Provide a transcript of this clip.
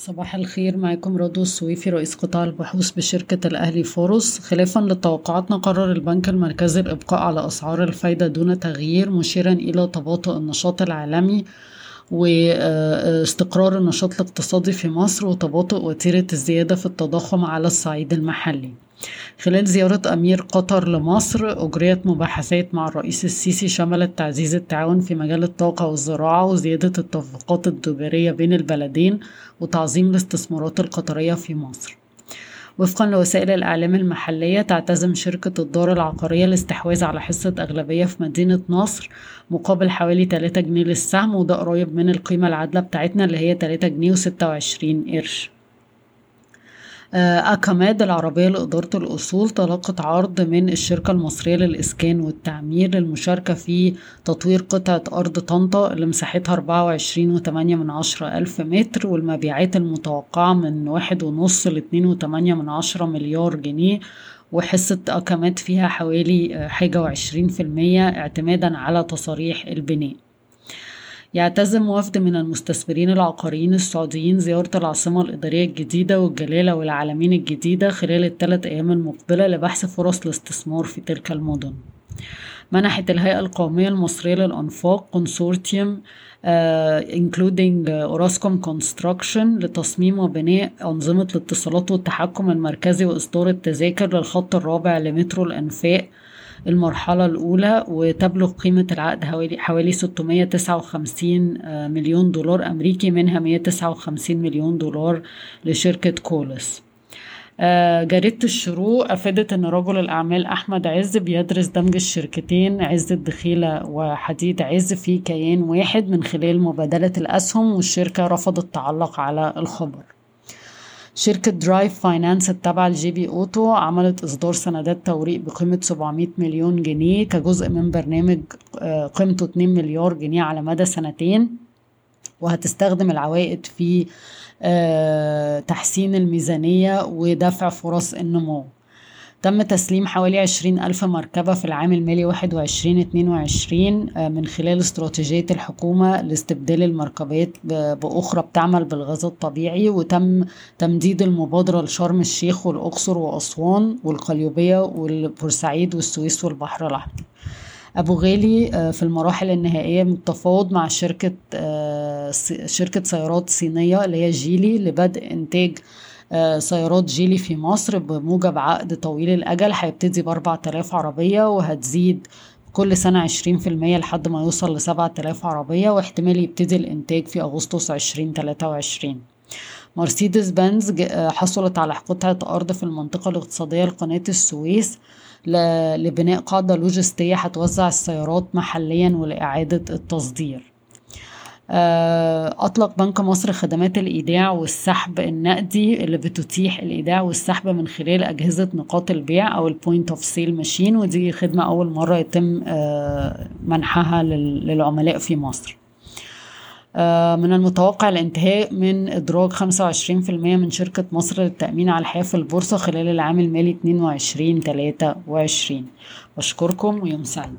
صباح الخير معاكم رضوى السويفي رئيس قطاع البحوث بشركة الأهلي فاروس. خلافا لتوقعاتنا قرر البنك المركزي الإبقاء على أسعار الفايدة دون تغيير مشيرا إلى تباطؤ النشاط العالمي. واستقرار النشاط الاقتصادي في مصر وتباطؤ وتيرة الزيادة في التضخم على الصعيد المحلي. خلال زيارة أمير قطر لمصر أجريت مباحثات مع الرئيس السيسي شملت تعزيز التعاون في مجال الطاقة والزراعة وزيادة التوافقات التجارية بين البلدين وتعظيم الاستثمارات القطرية في مصر. وفقا لوسائل الإعلام المحلية تعتزم شركة الدار العقارية الاستحواذ على حصة أغلبية في مدينة نصر مقابل حوالي 3 جنيه للسهم وده قريب من القيمة العادلة بتاعتنا اللي هي 3 جنيه و26 قرش. أكاماد العربية لإدارة الأصول تلقت عرض من الشركة المصرية للإسكان والتعمير للمشاركة في تطوير قطعة أرض طنطا اللي مساحتها أربعة وعشرين وتمانية من عشرة ألف متر والمبيعات المتوقعة من واحد ونص لاتنين وتمانية من عشرة مليار جنيه وحصة أكاماد فيها حوالي حاجة وعشرين في المية اعتمادا على تصاريح البناء. يعتزم وفد من المستثمرين العقاريين السعوديين زيارة العاصمة الإدارية الجديدة والجلالة والعلمين الجديدة خلال الثلاث أيام المقبلة لبحث فرص الاستثمار في تلك المدن. منحت الهيئة القومية المصرية للأنفاق consortium including أوراسكوم كونستراكشن لتصميم وبناء أنظمة الاتصالات والتحكم المركزي وإصدار التذاكر للخط الرابع لمترو الأنفاق. المرحلة الأولى وتبلغ قيمة العقد حوالي حوالي 659 مليون دولار أمريكي منها 159 مليون دولار لشركة كولاس. جريدة الشروق أفادت أن رجل الأعمال أحمد عز بيدرس دمج الشركتين عز الدخيلة وحديد عز في كيان واحد من خلال مبادلة الأسهم والشركة رفضت تعلق على الخبر. شركة درايف فاينانس التابعة لجي بي أوتو عملت إصدار سندات توريق بقيمة 700 مليون جنيه كجزء من برنامج قيمته 2 مليار جنيه على مدى سنتين وهتستخدم العوائد في تحسين الميزانية ودفع فرص النمو. تم تسليم حوالي عشرين ألف مركبة في العام المالي واحد وعشرين اتنين وعشرين من خلال استراتيجية الحكومة لاستبدال المركبات بأخرى بتعمل بالغاز الطبيعي وتم تمديد المبادرة لشرم الشيخ والأقصر وأسوان والقليوبية والبورسعيد والسويس والبحر الأحمر. أبو غالي في المراحل النهائية من التفاوض مع شركة شركة سيارات صينية اللي هي جيلي لبدء إنتاج سيارات جيلي في مصر بموجب عقد طويل الأجل هيبتدي بأربعة آلاف عربية وهتزيد كل سنة عشرين في المية لحد ما يوصل لسبعة آلاف عربية واحتمال يبتدي الإنتاج في أغسطس عشرين تلاتة وعشرين. مرسيدس بنز حصلت على قطعة أرض في المنطقة الاقتصادية لقناة السويس لبناء قاعدة لوجستية هتوزع السيارات محليا ولإعادة التصدير. أطلق بنك مصر خدمات الإيداع والسحب النقدي اللي بتتيح الإيداع والسحب من خلال أجهزة نقاط البيع أو ال point of sale machine ودي خدمة أول مرة يتم منحها للعملاء في مصر. من المتوقع الانتهاء من إدراج 25% من شركة مصر للتأمين على الحياة في البورصة خلال العام المالي 22 23 بشكركم ويوم سعيد.